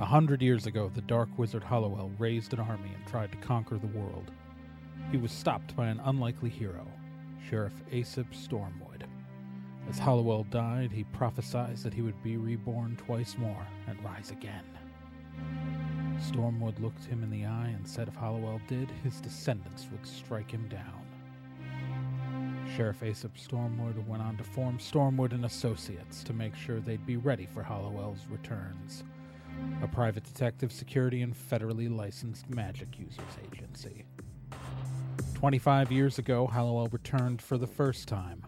A hundred years ago, the dark wizard Hollowell raised an army and tried to conquer the world. He was stopped by an unlikely hero, Sheriff Aesop Stormwood. As Hollowell died, he prophesied that he would be reborn twice more and rise again. Stormwood looked him in the eye and said if Hollowell did, his descendants would strike him down. Sheriff Aesop Stormwood went on to form Stormwood and Associates to make sure they'd be ready for Hollowell's returns, a private detective security and federally licensed magic users agency. 25 years ago, Hollowell returned for the first time,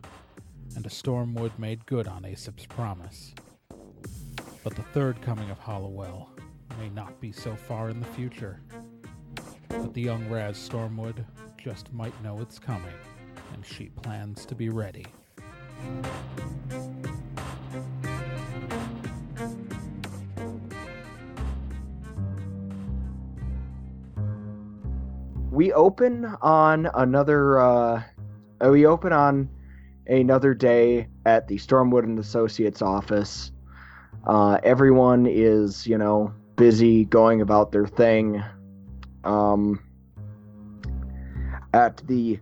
and a Stormwood made good on Aesop's promise. But the third coming of Hollowell may not be so far in the future. But the young Raz Stormwood just might know it's coming, and she plans to be ready. We open on another uh, we open on another day at the stormwood and associates office. Uh, everyone is you know busy going about their thing. Um, at the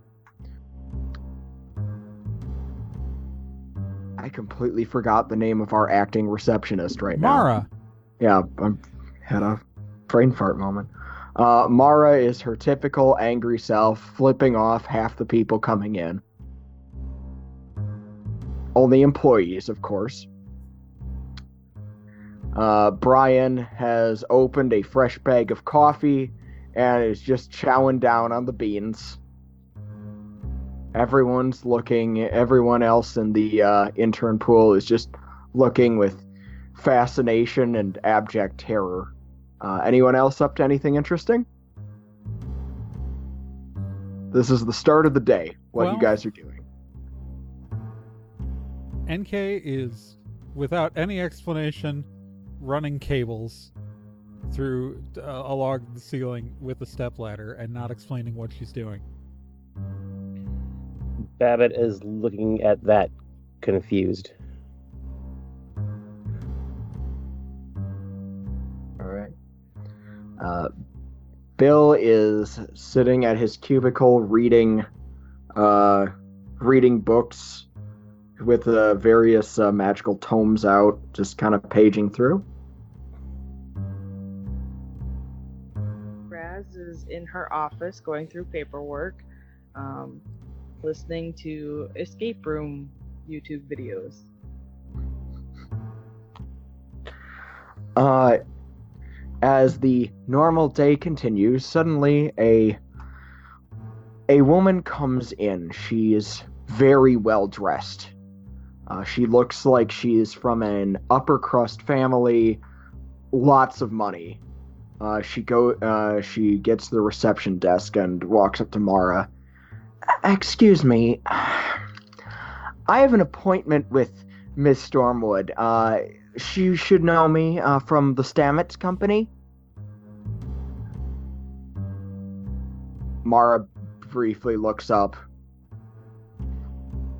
i completely forgot the name of our acting receptionist right now. Mara! yeah i had a brain fart moment uh, Mara is her typical angry self, flipping off half the people coming in. Only employees, of course. Uh, Brian has opened a fresh bag of coffee and is just chowing down on the beans. Everyone's looking, everyone else in the uh, intern pool is just looking with fascination and abject terror. Uh, anyone else up to anything interesting? This is the start of the day. What Well- you guys are doing? NK is, without any explanation, running cables through uh, along the ceiling with a stepladder and not explaining what she's doing. Babbitt is looking at that confused. Uh, Bill is sitting at his cubicle reading, uh, reading books with uh, various uh, magical tomes out, just kind of paging through. Raz is in her office going through paperwork, um, listening to escape room YouTube videos. Uh, as the normal day continues, suddenly a a woman comes in. She is very well dressed. Uh, she looks like she is from an upper crust family, lots of money. Uh, she go. Uh, she gets to the reception desk and walks up to Mara. Excuse me, I have an appointment with Miss Stormwood. Uh, she should know me uh, from the Stamets company. Mara briefly looks up,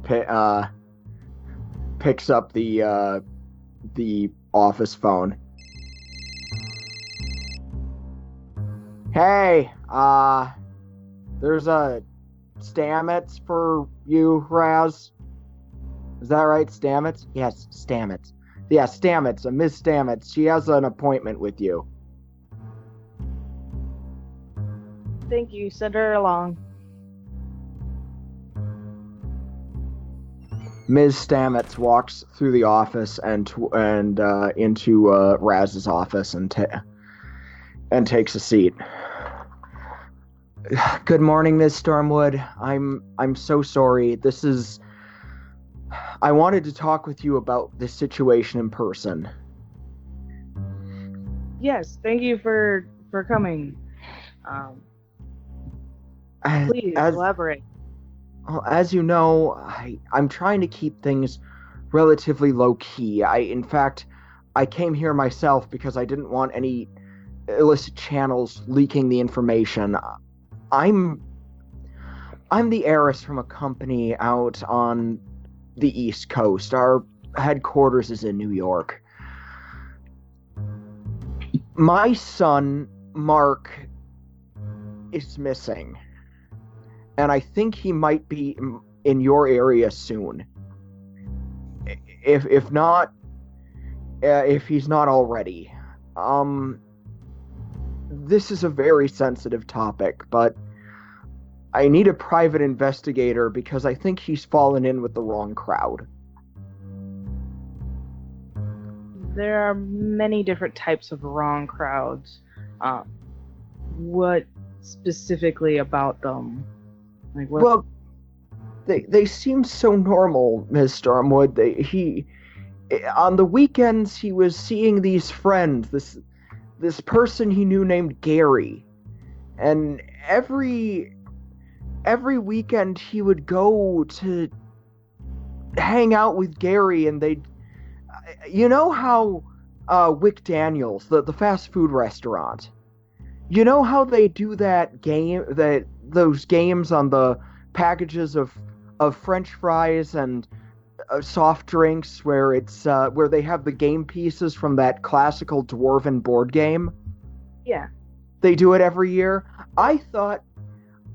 uh, picks up the uh, the office phone. Hey, uh, there's a Stamets for you, Raz. Is that right, Stamets? Yes, Stamets. Yeah, Stamets, a Miss Stamets. She has an appointment with you. Thank you. Send her along. Ms. Stamets walks through the office and tw- and uh, into uh, Raz's office and ta- and takes a seat. Good morning, Ms. Stormwood. I'm I'm so sorry. This is. I wanted to talk with you about this situation in person. Yes, thank you for for coming. Um, please as- elaborate. Well, as you know, I, I'm trying to keep things relatively low key. I, in fact, I came here myself because I didn't want any illicit channels leaking the information. I'm, I'm the heiress from a company out on the East Coast. Our headquarters is in New York. my son, Mark, is missing. And I think he might be in your area soon. If if not, uh, if he's not already. Um, this is a very sensitive topic, but I need a private investigator because I think he's fallen in with the wrong crowd. There are many different types of wrong crowds. Um, what specifically about them? Like what? Well, they they seem so normal, Miss Stormwood. They he on the weekends he was seeing these friends, this this person he knew named Gary, and every every weekend he would go to hang out with Gary, and they, you know how uh, McDaniels, the the fast food restaurant. You know how they do that game that those games on the packages of of French fries and uh, soft drinks where it's uh, where they have the game pieces from that classical dwarven board game. yeah. They do it every year. I thought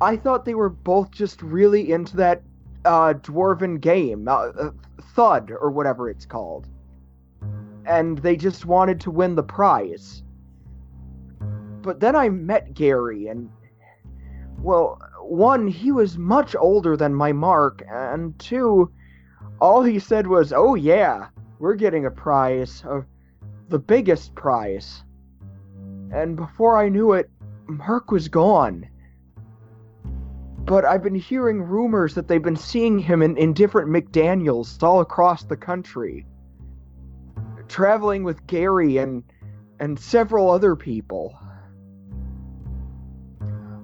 I thought they were both just really into that uh, dwarven game, uh, uh, Thud or whatever it's called, and they just wanted to win the prize. But then I met Gary, and well, one, he was much older than my Mark, and two, all he said was, "Oh yeah, we're getting a prize, uh, the biggest prize." And before I knew it, Mark was gone. But I've been hearing rumors that they've been seeing him in, in different McDaniels all across the country. Traveling with Gary and and several other people.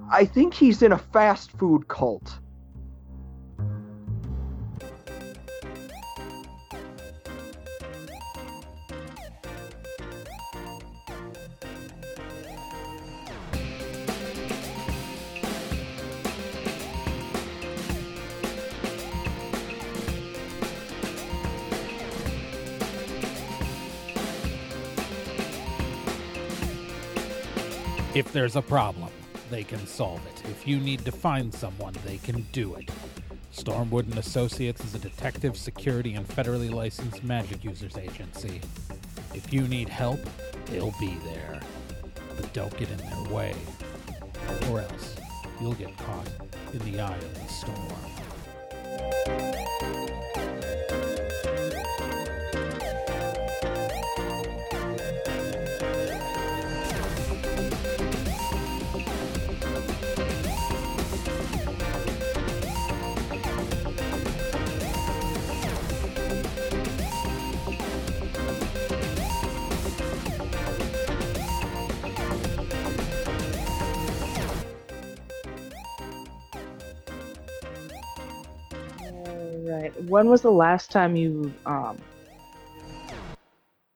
I think he's in a fast food cult. If there's a problem, they can solve it. If you need to find someone, they can do it. Stormwood and Associates is a detective, security, and federally licensed magic users agency. If you need help, they'll be there. But don't get in their way, or else you'll get caught in the eye of the storm. When was the last time you um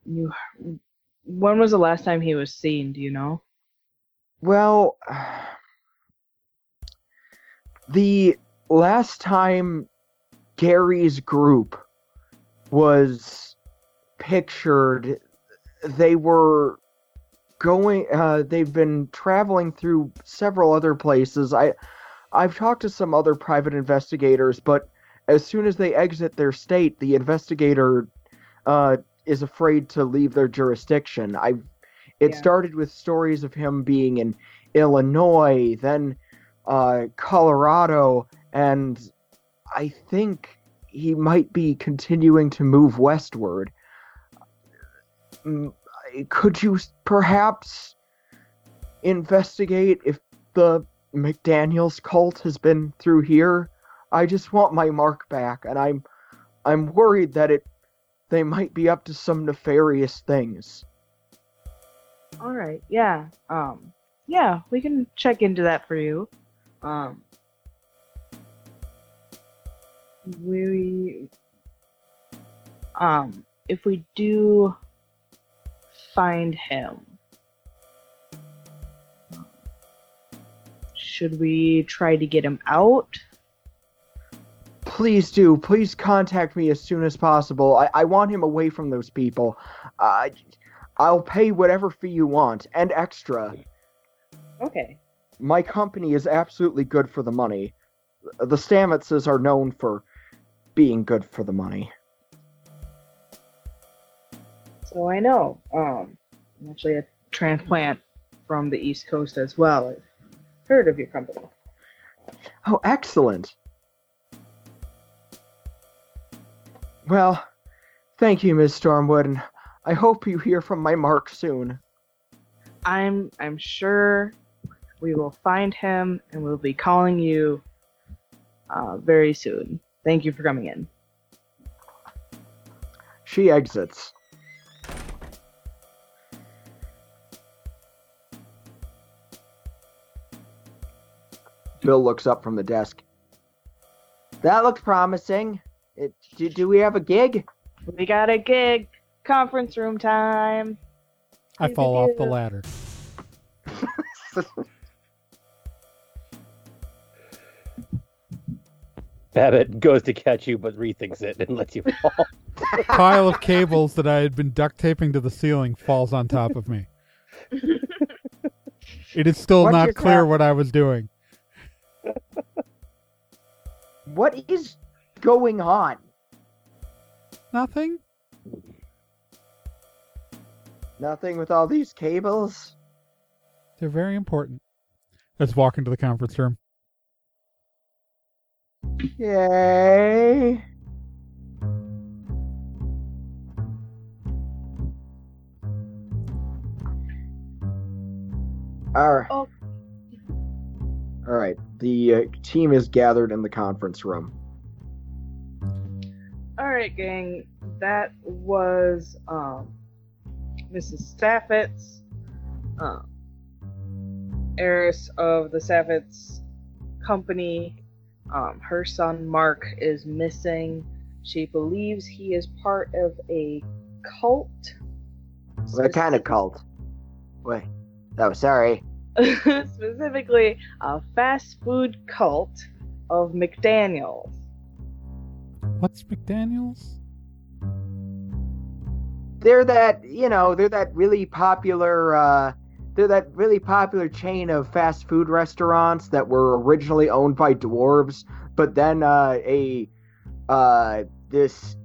you when was the last time he was seen, do you know? Well, the last time Gary's group was pictured, they were going. Uh, they've been traveling through several other places. I, I've talked to some other private investigators, but as soon as they exit their state, the investigator uh, is afraid to leave their jurisdiction. I it Yeah. started with stories of him being in Illinois, then uh, Colorado, and I think he might be continuing to move westward. Mm, Could you perhaps investigate if the McDaniels cult has been through here? I just want my mark back, and I'm I'm worried that it they might be up to some nefarious things. Alright, yeah. Um yeah, we can check into that for you. Um we um if we do find him should we try to get him out? Please do. Please contact me as soon as possible. I, I want him away from those people. I, I'll pay whatever fee you want and extra. Okay. My company is absolutely good for the money. The Stamitses are known for being good for the money. So I know. Um, I'm actually a transplant from the East Coast as well. I've heard of your company. Oh, excellent. Well, thank you, Ms. Stormwood, and I hope you hear from my Mark soon. I'm I'm sure we will find him and we'll be calling you uh, very soon. Thank you for coming in. She exits. Bill looks up from the desk. That looks promising. It, do, do we have a gig? We got a gig. Conference room time. I fall off the ladder. Babbitt goes to catch you, but rethinks it and lets you fall. Pile of cables that I had been duct taping to the ceiling falls on top of me. It is still What not just clear what I was doing. What is going on? Nothing. Nothing with all these cables? They're very important. Let's walk into the conference room. Yay. Alright. Oh. Alright. The uh, team is gathered in the conference room. Right, gang. That was um, Mrs. Staffitz, um, heiress of the Staffitz company. Um, her son Mark is missing. She believes he is part of a cult. What kind of cult? Wait. Oh, sorry. specifically a fast food cult of McDaniels. What's McDaniel's? They're that, you know, they're that really popular, uh, they're that really popular chain of fast food restaurants that were originally owned by dwarves, but then, uh, a, uh, this,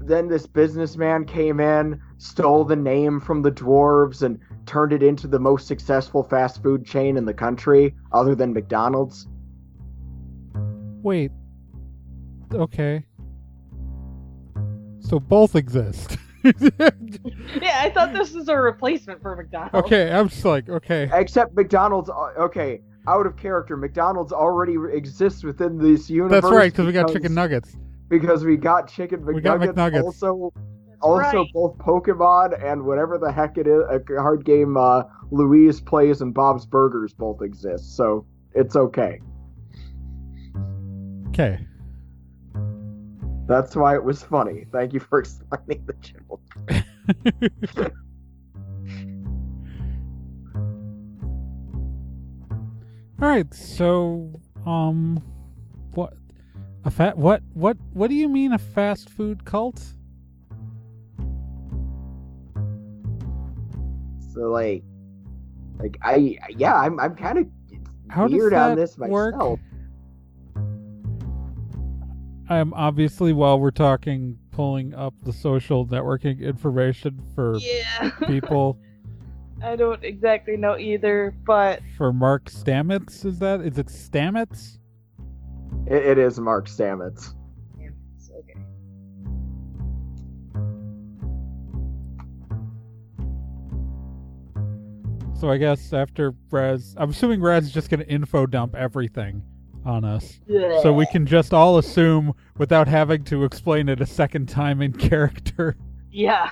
then this businessman came in, stole the name from the dwarves, and turned it into the most successful fast food chain in the country, other than McDonald's. Wait. Okay. So both exist. Yeah, I thought this was a replacement for McDonald's. okay, I'm just like, okay. Except McDonald's, uh, okay, out of character, McDonald's already exists within this universe. That's right, because we got chicken nuggets. because we got chicken McNuggets. We got McNuggets. Also, That's also right. both Pokemon and whatever the heck it is, a card game uh, Louise plays and Bob's Burgers both exist. So it's okay. Okay. That's why it was funny. Thank you for explaining the joke. All right, so um what a fat what what what do you mean a fast food cult? So like, like I yeah, I'm I'm kind of weird on this work? Myself. I'm obviously while we're talking pulling up the social networking information for Yeah. people I don't exactly know either, but for Mark Stamets, is that is it Stamets? It, it is Mark Stamets. yeah, okay. So I guess after Raz I'm assuming Raz is just gonna info dump everything on us. So we can just all assume without having to explain it a second time in character Yeah.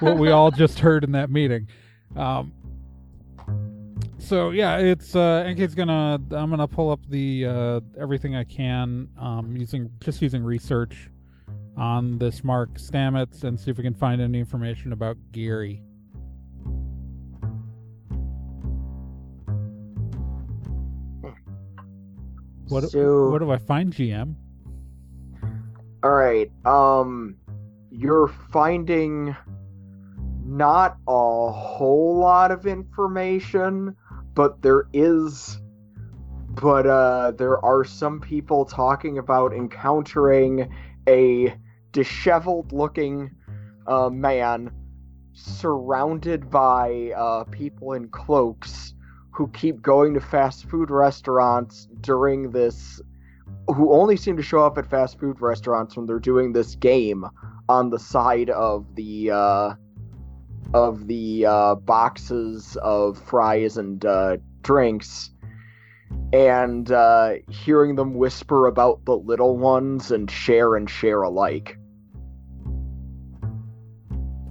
what we all just heard in that meeting. Um, so yeah, it's uh, NK's gonna I'm gonna pull up the uh, everything I can um, using just using research on this Mark Stamets and see if we can find any information about Gary. What do- so what do I find, GM? All right. Um, you're finding not a whole lot of information, but there is but uh there are some people talking about encountering a disheveled looking uh, man surrounded by uh, people in cloaks who keep going to fast food restaurants during this who only seem to show up at fast food restaurants when they're doing this game on the side of the uh, of the uh, boxes of fries and uh, drinks and uh, hearing them whisper about the little ones and share and share alike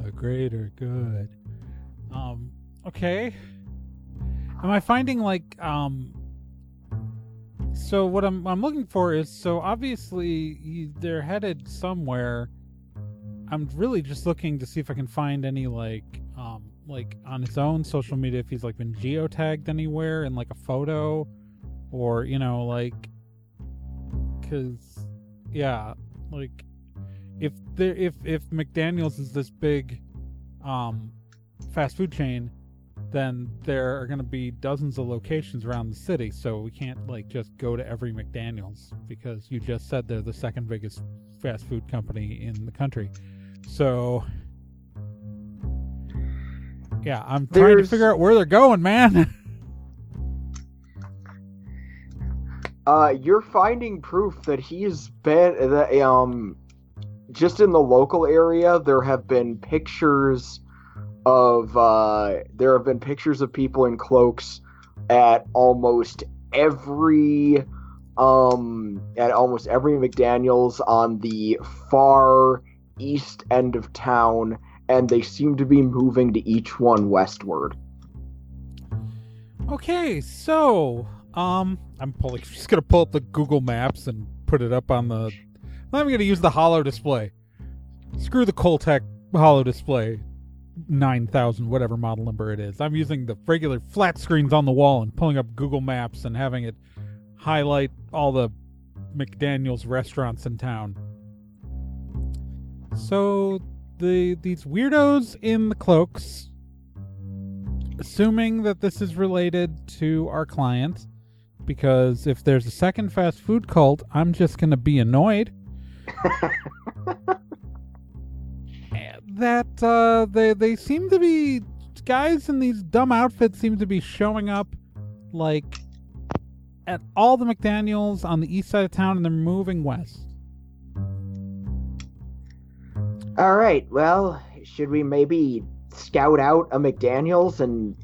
The greater good. Um, okay. Am I finding like um so what I'm I'm looking for is so obviously they're headed somewhere. I'm really just looking to see if I can find any like um like on his own social media if he's like been geotagged anywhere in like a photo or you know like cuz yeah like if there if if McDaniel's is this big um fast food chain then there are going to be dozens of locations around the city so we can't like just go to every McDaniel's because you just said they're the second biggest fast food company in the country so yeah I'm trying to figure out where they're going man Uh, you're finding proof that he's been that um, just in the local area. There have been pictures of uh, there have been pictures of people in cloaks at almost every um at almost every McDaniel's on the far east end of town, and they seem to be moving to each one westward. Okay, so um, I'm pulling. Just gonna pull up the Google Maps and put it up on the. I'm gonna use the holo display. Screw the Coltec holo display, nine thousand whatever model number it is. I'm using the regular flat screens on the wall and pulling up Google Maps and having it highlight all the McDaniel's restaurants in town. So the these weirdos in the cloaks assuming that this is related to our client, because if there's a second fast food cult, I'm just going to be annoyed. that uh, they they seem to be guys in these dumb outfits seem to be showing up like at all the McDaniel's on the east side of town, and they're moving west. All right. Well, should we maybe scout out a McDaniel's and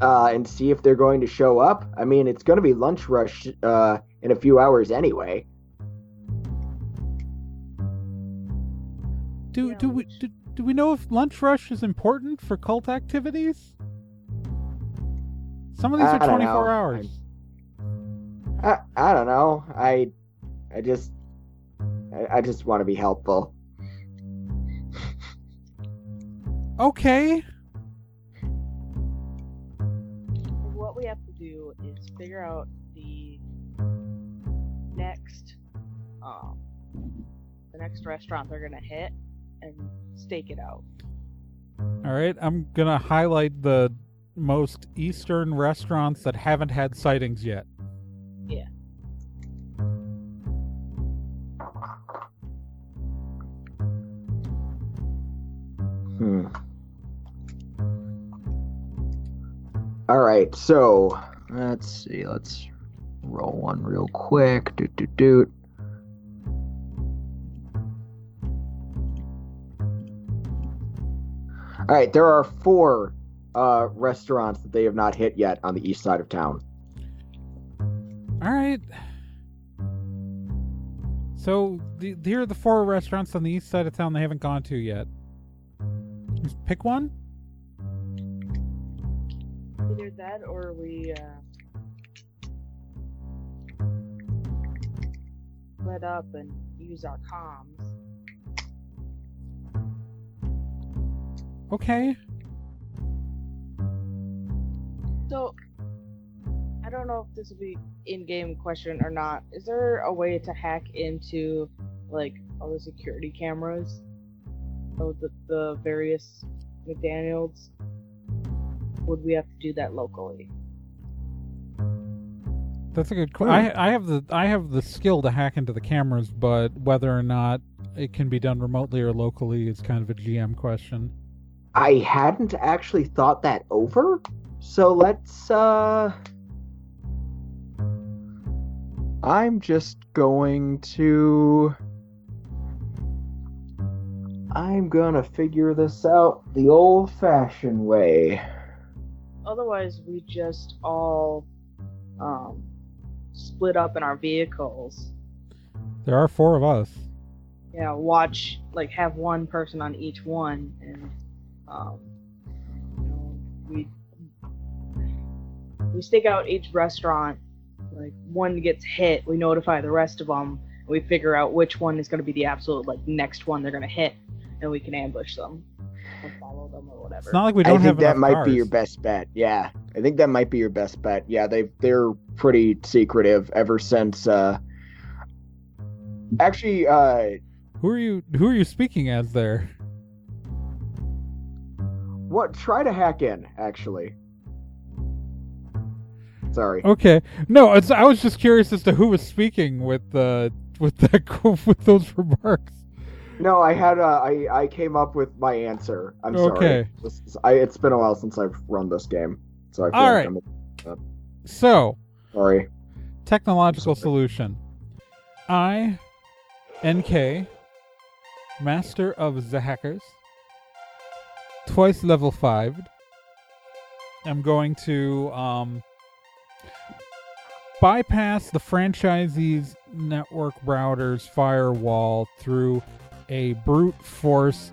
uh, and see if they're going to show up? I mean, it's going to be lunch rush uh, in a few hours anyway. Do Yeah, do we do, do we know if lunch rush is important for cult activities? Some of these I are 24 know. hours. I I don't know. I I just I, I just want to be helpful. Okay. What we have to do is figure out the next, um, the next restaurant they're gonna hit and stake it out. All right. I'm going to highlight the most eastern restaurants that haven't had sightings yet. Yeah. Hmm. All right. So let's see. Let's roll one real quick. Doot doot doot. All right, there are four uh, restaurants that they have not hit yet on the east side of town. All right. So the, here are the four restaurants on the east side of town they haven't gone to yet. Just pick one. Either that or we uh, split up and use our comms. Okay. So, I don't know if this will be in-game question or not. Is there a way to hack into like all the security cameras of the, the various McDaniels, would we have to do that locally? That's a good question. I I have the I have the skill to hack into the cameras, but whether or not it can be done remotely or locally is kind of a GM question. I hadn't actually thought that over, so let's uh I'm just going to I'm gonna figure this out the old fashioned way. Otherwise, we just all um, split up in our vehicles. There are four of us. Yeah, watch like have one person on each one, and um, you know, we we stake out each restaurant. Like one gets hit, we notify the rest of them. And we figure out which one is going to be the absolute like next one they're going to hit, and we can ambush them or follow them or whatever. It's not like we don't I have think that might cars. be your best bet. Yeah, I think that might be your best bet. Yeah, they they're pretty secretive ever since. uh Actually, uh Who are you? Who are you speaking as there? What? Try to hack in. Actually, sorry. Okay, no, it's, I was just curious as to who was speaking with uh, with that with those remarks. No, I had uh, I I came up with my answer. I'm sorry. Okay. This is- I, it's been a while since I've run this game, so I feel All like right. I'm So, sorry. technological Sorry. solution. I, NK, master of the hackers, twice level five. I'm going to um, bypass the franchisee's network router's firewall through a brute force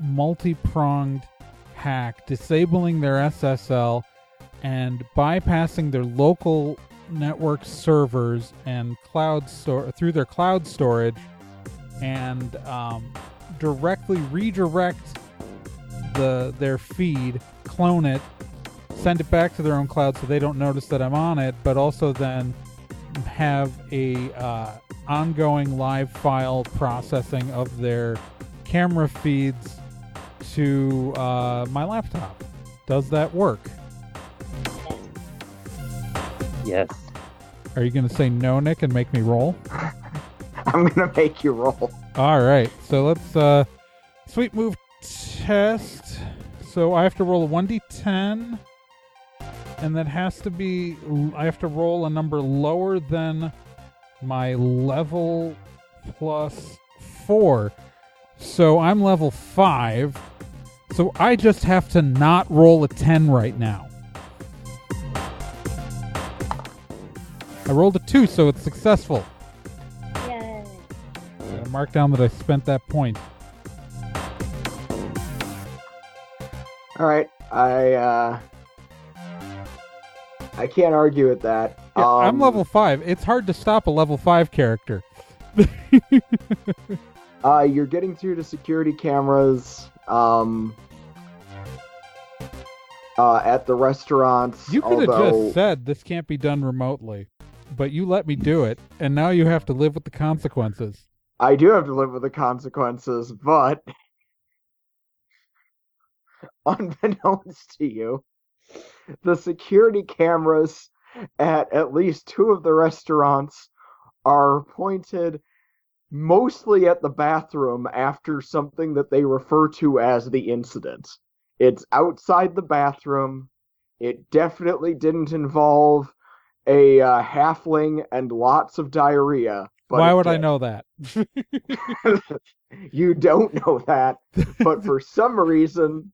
multi-pronged hack, disabling their SSL and bypassing their local network servers and cloud store through their cloud storage and um, directly redirect the their feed, clone it, send it back to their own cloud so they don't notice that I'm on it, but also then have a uh, ongoing live file processing of their camera feeds to uh, my laptop. Does that work? Yes. Are you going to say no, Nick, and make me roll? I'm gonna make you roll. All right. So let's uh sweet move test. So I have to roll a 1d10 and that has to be I have to roll a number lower than my level plus 4. So I'm level 5. So I just have to not roll a 10 right now. I rolled a 2, so it's successful. Yay. Mark down that I spent that point. All right, I uh, I can't argue with that. Yeah, I'm Um, level five. It's hard to stop a level five character. Uh, you're getting through the security cameras. Um, uh, at the restaurants. You could have just said this can't be done remotely, but you let me do it, and now you have to live with the consequences. I do have to live with the consequences, but unbeknownst to you, the security cameras at at least two of the restaurants are pointed mostly at the bathroom after something that they refer to as the incident. It's outside the bathroom. It definitely didn't involve a uh, halfling and lots of diarrhea. But Why would I know that? you don't know that, but for some reason,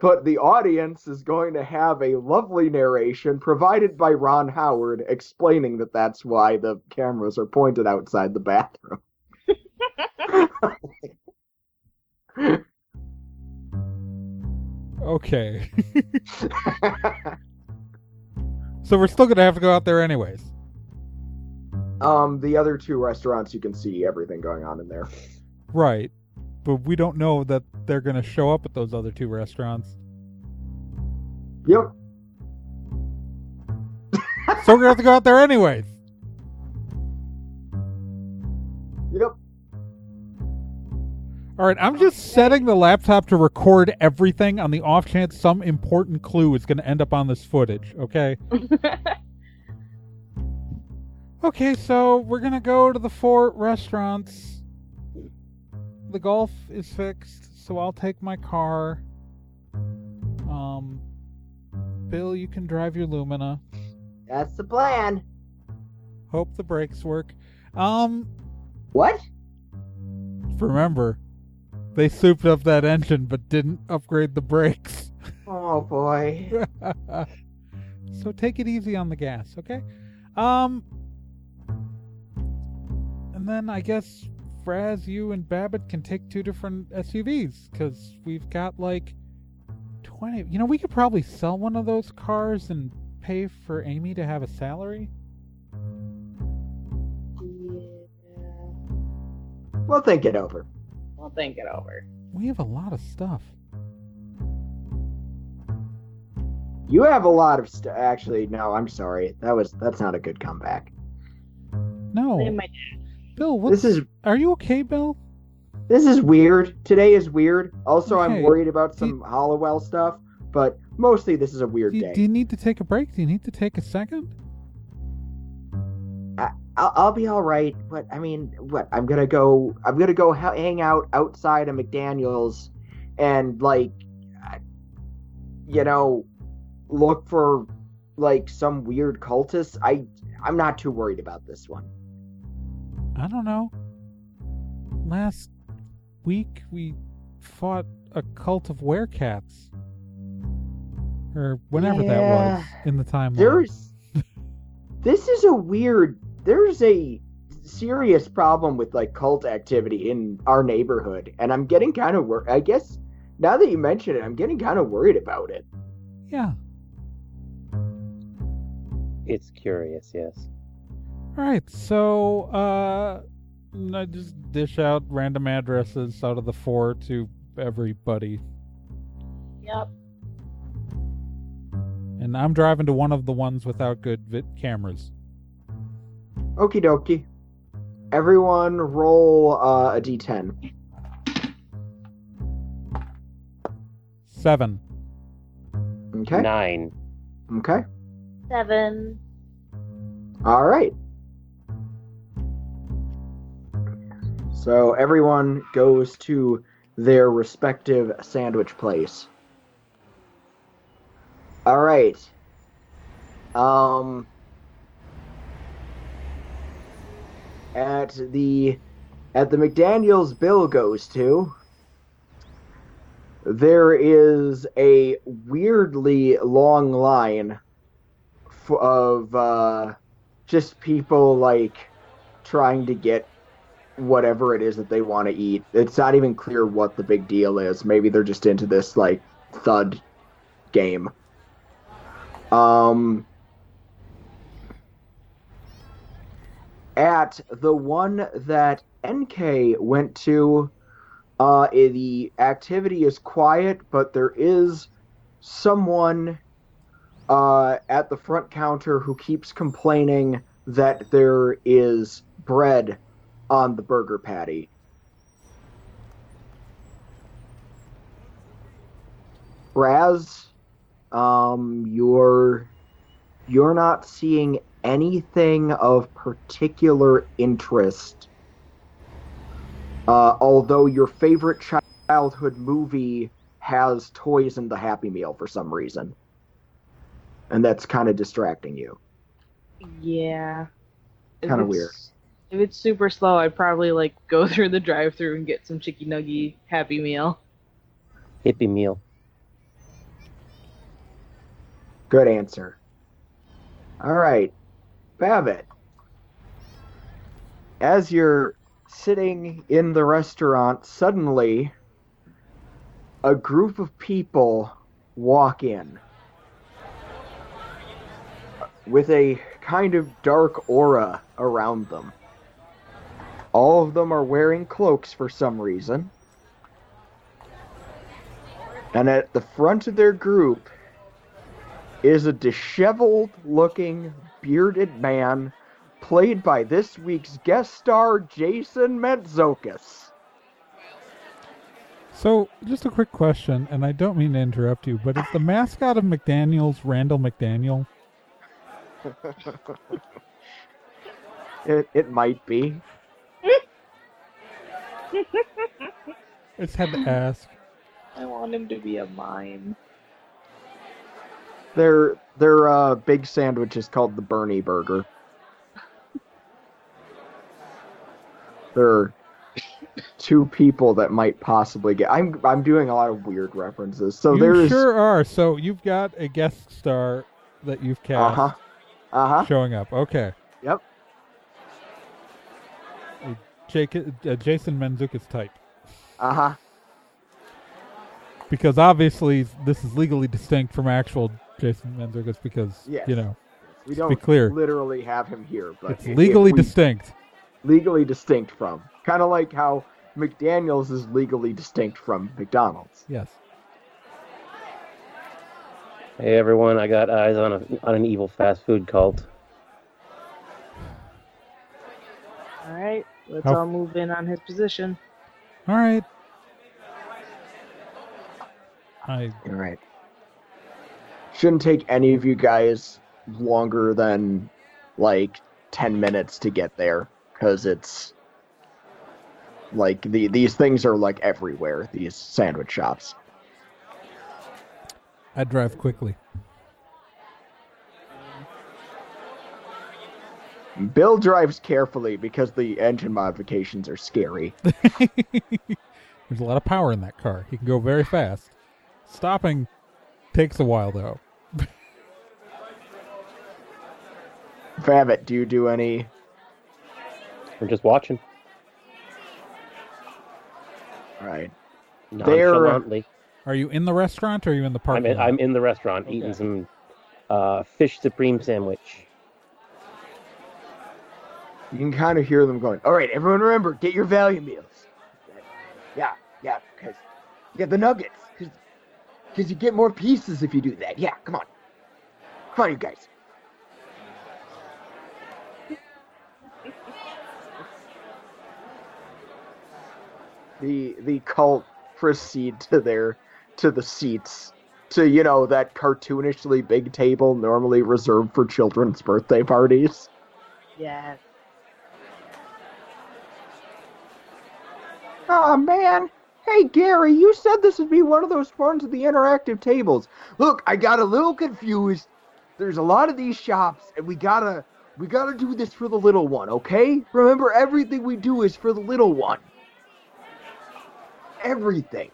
but the audience is going to have a lovely narration provided by Ron Howard explaining that that's why the cameras are pointed outside the bathroom. Okay. so we're still gonna have to go out there anyways. um, the other two restaurants, you can see everything going on in there. Right. But we don't know that they're gonna show up at those other two restaurants. Yep. So we're gonna have to go out there anyways. Yep. All right, I'm just setting the laptop to record everything on the off chance some important clue is going to end up on this footage, okay? Okay, so we're going to go to the four restaurants. The golf is fixed, so I'll take my car. Um Bill, you can drive your Lumina. That's the plan. Hope the brakes work. Um What? remember, they souped up that engine but didn't upgrade the brakes. Oh boy. so take it easy on the gas, okay? Um and then I guess Fraz, you and Babbitt can take two different SUVs because we've got like 20. You know, we could probably sell one of those cars and pay for Amy to have a salary. We'll think it over. We'll think it over. We have a lot of stuff. You have a lot of stuff. actually. No, I'm sorry. That was that's not a good comeback. No, Blame my Bill, what's, This is are you okay, Bill? this is weird. Today is weird. Also, Okay. I'm worried about some Hollowell stuff, but mostly this is a weird Do you, day. do you need to take a break? Do you need to take a second? I'll, I'll be all right. But I mean, what? I'm gonna go. I'm gonna go ha- hang out outside of McDaniel's, and like, you know, look for like some weird cultists. I I'm not too worried about this one. I don't know. Last week we fought a cult of werecats. Or whenever that was in the timeline. There's this is a weird. There's a serious problem with like cult activity in our neighborhood, and I'm getting kind of worried. I guess now that you mention it, I'm getting kind of worried about it. Yeah. It's curious, yes. Alright, so uh I just dish out random addresses out of the four to everybody. Yep. And I'm driving to one of the ones without good vid cameras. Okie dokie. Everyone roll uh, a d10. Seven. Okay. Nine. Okay. Seven. All right. So everyone goes to their respective sandwich place. All right. Um at the at the McDaniel's Bill goes to there is a weirdly long line of uh just people like trying to get whatever it is that they want to eat. It's not even clear what the big deal is. Maybe they're just into this like thud game. Um at the one that NK went to uh eh, the activity is quiet, but there is someone uh, at the front counter who keeps complaining that there is bread on the burger patty. Raz, um, you're you're not seeing anything of particular interest. Uh, although your favorite childhood movie has toys in the Happy Meal for some reason and that's kind of distracting you. Yeah. Kinda weird. If it's super slow, I'd probably like go through the drive-through and get some chicky nuggy Happy Meal. Hippie meal. Good answer. All right, Babbitt. As you're sitting in the restaurant, suddenly a group of people walk in with a kind of dark aura around them. All of them are wearing cloaks for some reason. And at the front of their group is a disheveled looking bearded man played by this week's guest star Jason Mentzokis. So, just a quick question, and I don't mean to interrupt you, but is the mascot of McDaniel's Randall McDaniel? It it might be. I just had to ask. I want him to be a mime. Their their uh, big sandwich is called the Bernie Burger. There are two people that might possibly get. I'm I'm doing a lot of weird references. So you there's sure are. So you've got a guest star that you've cast. uh huh uh huh showing up. Okay. Yep. Jake, uh, Jason Mantzoukas type. uh huh. Because obviously this is legally distinct from actual Jason Mantzoukas because, Yes. you know, We don't be clear. literally have him here, but it's legally we- distinct. legally distinct from. Kind of like how McDaniel's is legally distinct from McDonald's. Yes. Hey everyone, I got eyes on a on an evil fast food cult. All right, let's How- all move in on his position. All right. I All right. Shouldn't take any of you guys longer than like 10 minutes to get there because it's like the these things are like everywhere these sandwich shops I drive quickly. Bill drives carefully because the engine modifications are scary There's a lot of power in that car. He can go very fast. Stopping takes a while though. Babbitt, do you do any We're just watching all right They're- nonchalantly. Are you in the restaurant or are you in the I'm in, lot? I'm in the restaurant Okay. eating some uh, fish supreme sandwich. You can kind of hear them going all right everyone remember get your value meals. Yeah yeah because you get the nuggets because you get more pieces if you do that. Yeah come on. Come on you guys. The the cult proceed to their to the seats to you know that cartoonishly big table normally reserved for children's birthday parties. Yes. Oh man. Hey Gary, you said this would be one of those ones with the interactive tables. Look, I got a little confused. There's a lot of these shops and we gotta we gotta do this for the little one, okay? Remember everything we do is for the little one. Everything.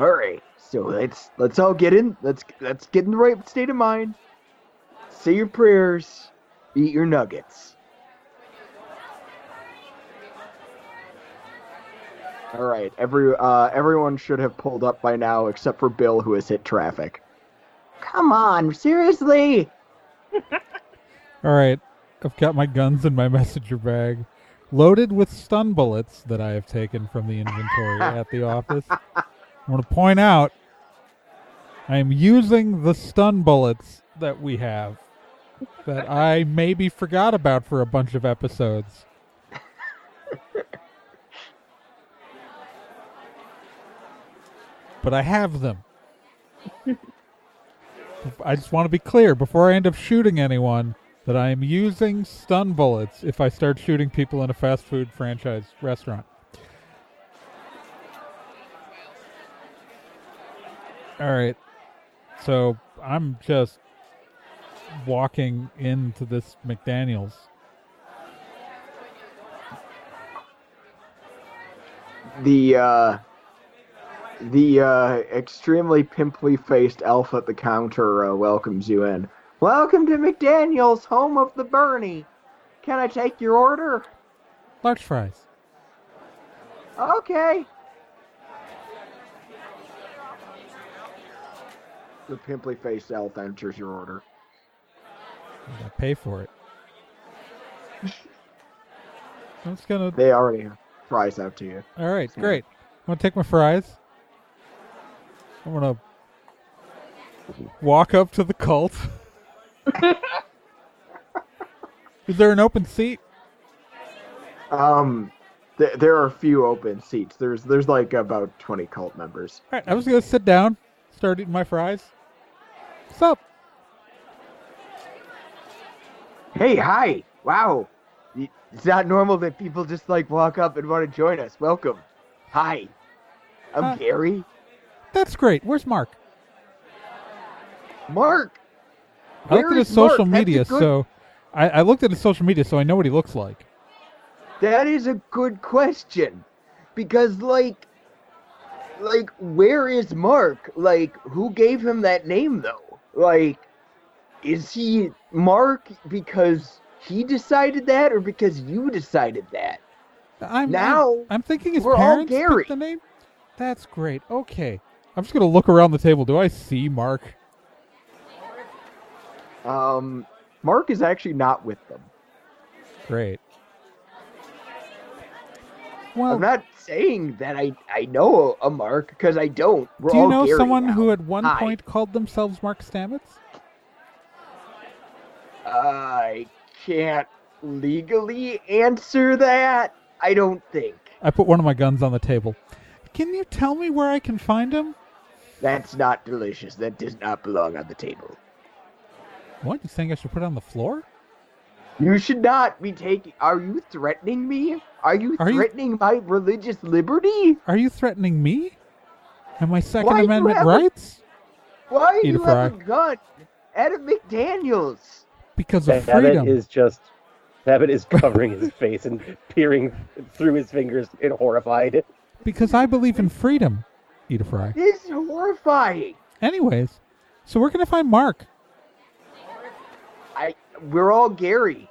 Alright, so let's let's all get in let's let's get in the right state of mind. Say your prayers, eat your nuggets. All right, every uh, everyone should have pulled up by now, except for Bill, who has hit traffic. Come on, seriously? All right. I've got my guns in my messenger bag, loaded with stun bullets that I have taken from the inventory at the office. I want to point out I am using the stun bullets that we have that I maybe forgot about for a bunch of episodes. But I have them. I just want to be clear before I end up shooting anyone that I am using stun bullets if I start shooting people in a fast food franchise restaurant. All right. So I'm just walking into this McDaniels. The uh, the uh, extremely pimply faced elf at the counter uh, welcomes you in. Welcome to McDaniel's, home of the Bernie. Can I take your order? Large fries. Okay. The pimply faced elf enters your order. Pay for it. I'm just gonna. They already have fries out to you. All right, great. I'm gonna take my fries. I'm gonna walk up to the cult. Is there an open seat? Um, There, there are a few open seats. There's there's like about twenty cult members. All right, I was gonna sit down, start eating my fries. What's up? Hey, hi! Wow, it's not normal that people just like walk up and want to join us. Welcome. Hi, I'm Uh, Gary. That's great. Where's Mark? Mark. I looked at his is Mark? social media, good- so I, I looked at his social media, so I know what he looks like. That is a good question, because like, like where is Mark? Like, who gave him that name though? Like, is he Mark because he decided that, or because you decided that? I'm Now, I'm, I'm thinking his parents picked the name. That's great. Okay, I'm just gonna look around the table. Do I see Mark? Um, Mark is actually not with them. Great. Well, I'm not saying that I I know a Mark because I don't. We're do you know Gary someone now. who at one Hi. point called themselves Mark Stamets? I can't legally answer that. I don't think. I put one of my guns on the table. Can you tell me where I can find him? That's not delicious. That does not belong on the table. What? You saying I should put it on the floor? You should not be taking. Are you threatening me? Are you Are you- threatening my religious liberty? Are you threatening me? And my Second Why do you Amendment have a- rights? Why do you have a fry. gun at a McDaniel's? Because of Babbitt freedom. is just Babbitt is covering his face and peering through his fingers in horrified. Because I believe in freedom. Eat a fry. This is horrifying. Anyways, so we're gonna find Mark. I. We're all Gary.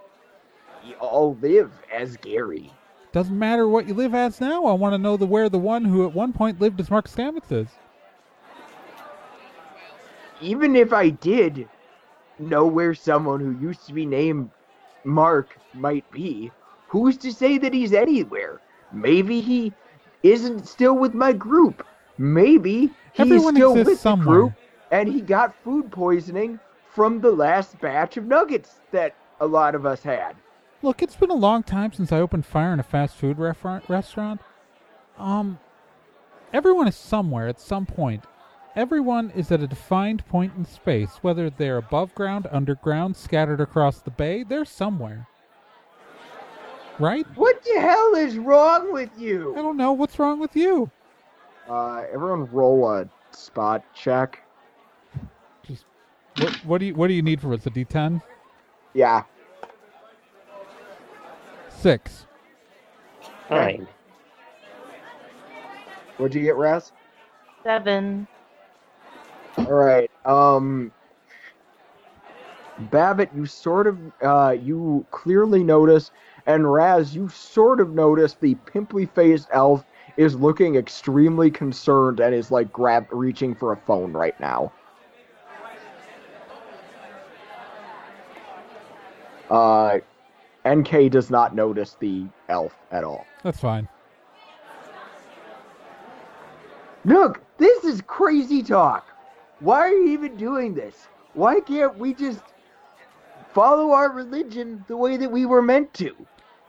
We all live as Gary. Doesn't matter what you live as now. I want to know the where the one who at one point lived as Mark Stamets is. even if I did know where someone who used to be named Mark might be, who's to say that he's anywhere? Maybe he isn't still with my group. Maybe he's Everyone still with the group and he got food poisoning from the last batch of nuggets that a lot of us had. Look, it's been a long time since I opened fire in a fast food restaurant. Restaurant. Um, everyone is somewhere at some point. Everyone is at a defined point in space, whether they're above ground, underground, scattered across the bay. They're somewhere. Right? What the hell is wrong with you? I don't know. What's wrong with you? Uh, everyone roll a spot check. What, what do you What do you need from us? A D10? Yeah. Six. Fine. What'd you get, Raz? Seven. All right. Um, Babbitt, you sort of, uh, you clearly notice, and Raz, you sort of notice the pimply-faced elf is looking extremely concerned and is like grab reaching for a phone right now. Uh, NK does not notice the elf at all. That's fine. Look, this is crazy talk. Why are you even doing this? Why can't we just follow our religion the way that we were meant to?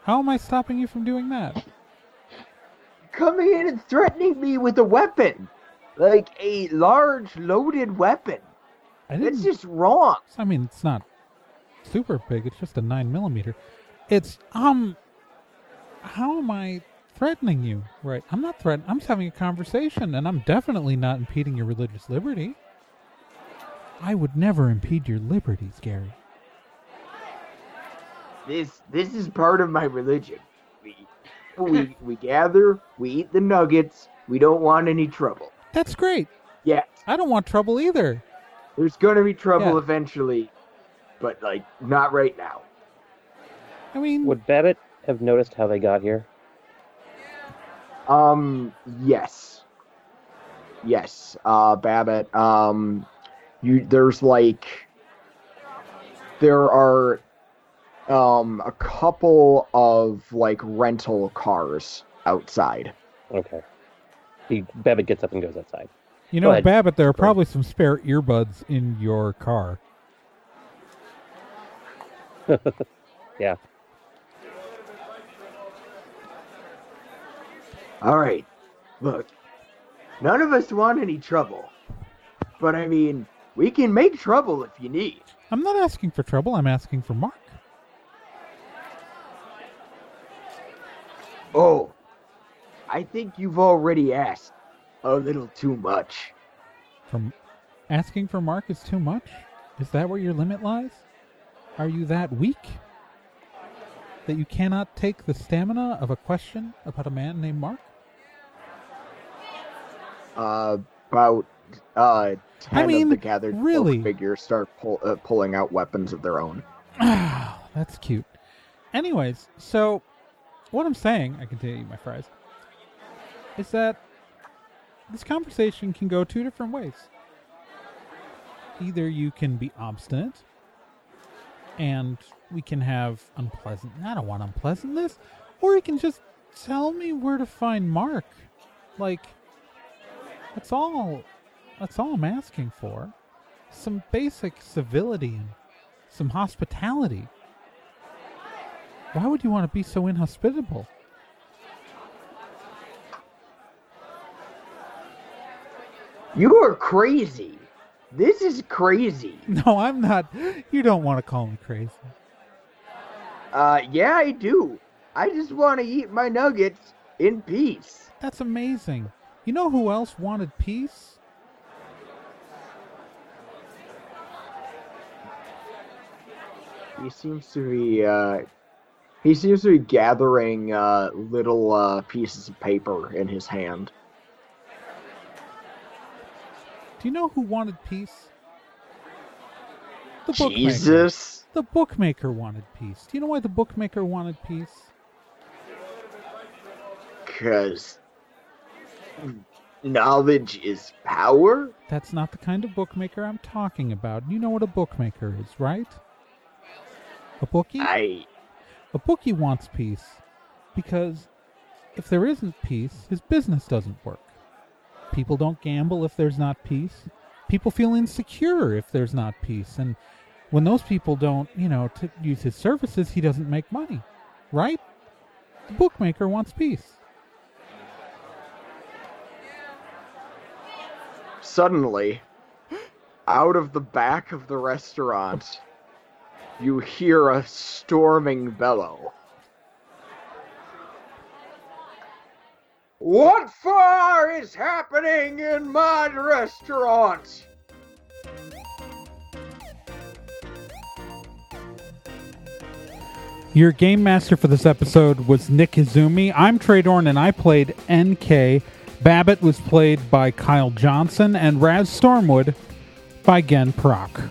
How am I stopping you from doing that? Coming in and threatening me with a weapon. Like a large loaded weapon. That's just wrong. I mean, it's not super big. It's just a nine millimeter. It's um. How am I threatening you? Right. I'm not threatening. I'm just having a conversation, and I'm definitely not impeding your religious liberty. I would never impede your liberties, Gary. This this is part of my religion. We we, we gather, we eat the nuggets, we don't want any trouble. That's great. Yeah. I don't want trouble either. There's gonna be trouble Yeah. eventually, but like not right now. I mean, Would Babbitt have noticed how they got here? Um, yes. Yes, uh, Babbitt. Um, you, there's like, there are, um, a couple of like rental cars outside. Okay. He Babbitt gets up and goes outside. you know. Babbitt, there are probably some spare earbuds in your car. Yeah. All right. Look, none of us want any trouble. But I mean, we can make trouble if you need. I'm not asking for trouble. I'm asking for Mark. Oh, I think you've already asked a little too much. From asking for Mark is too much. Is that where your limit lies? Are you that weak that you cannot take the stamina of a question about a man named Mark? Uh, about uh, ten mean, of the gathered really? figures start pull, uh, pulling out weapons of their own. That's cute. Anyways, so what I'm saying, I continue my fries, is that this conversation can go two different ways. Either you can be obstinate and we can have unpleasant I don't want unpleasantness, or you can just tell me where to find Mark. Like that's all that's all I'm asking for. Some basic civility and some hospitality. Why would you want to be so inhospitable? You are crazy. This is crazy. No, I'm not. You don't want to call me crazy. Uh, yeah, I do. I just want to eat my nuggets in peace. That's amazing. You know who else wanted peace? He seems to be, uh, he seems to be gathering, uh, little, uh, pieces of paper in his hand. Do you know who wanted peace? The bookmaker. Jesus. The bookmaker wanted peace. Do you know why the bookmaker wanted peace? Cause knowledge is power? That's not the kind of bookmaker I'm talking about. You know what a bookmaker is, right? A bookie? I, A bookie wants peace because if there isn't peace, his business doesn't work. People don't gamble if there's not peace. People feel insecure if there's not peace. And when those people don't, you know, use his services, he doesn't make money. Right? The bookmaker wants peace. suddenly, out of the back of the restaurant, you hear a storming bellow. What for is happening in my restaurant? Your game master for this episode was Nick Izumi. I'm Trey Dorn, and I played NK. Babbitt was played by Kyle Johnson, and Raz Stormwood by Gen Proc.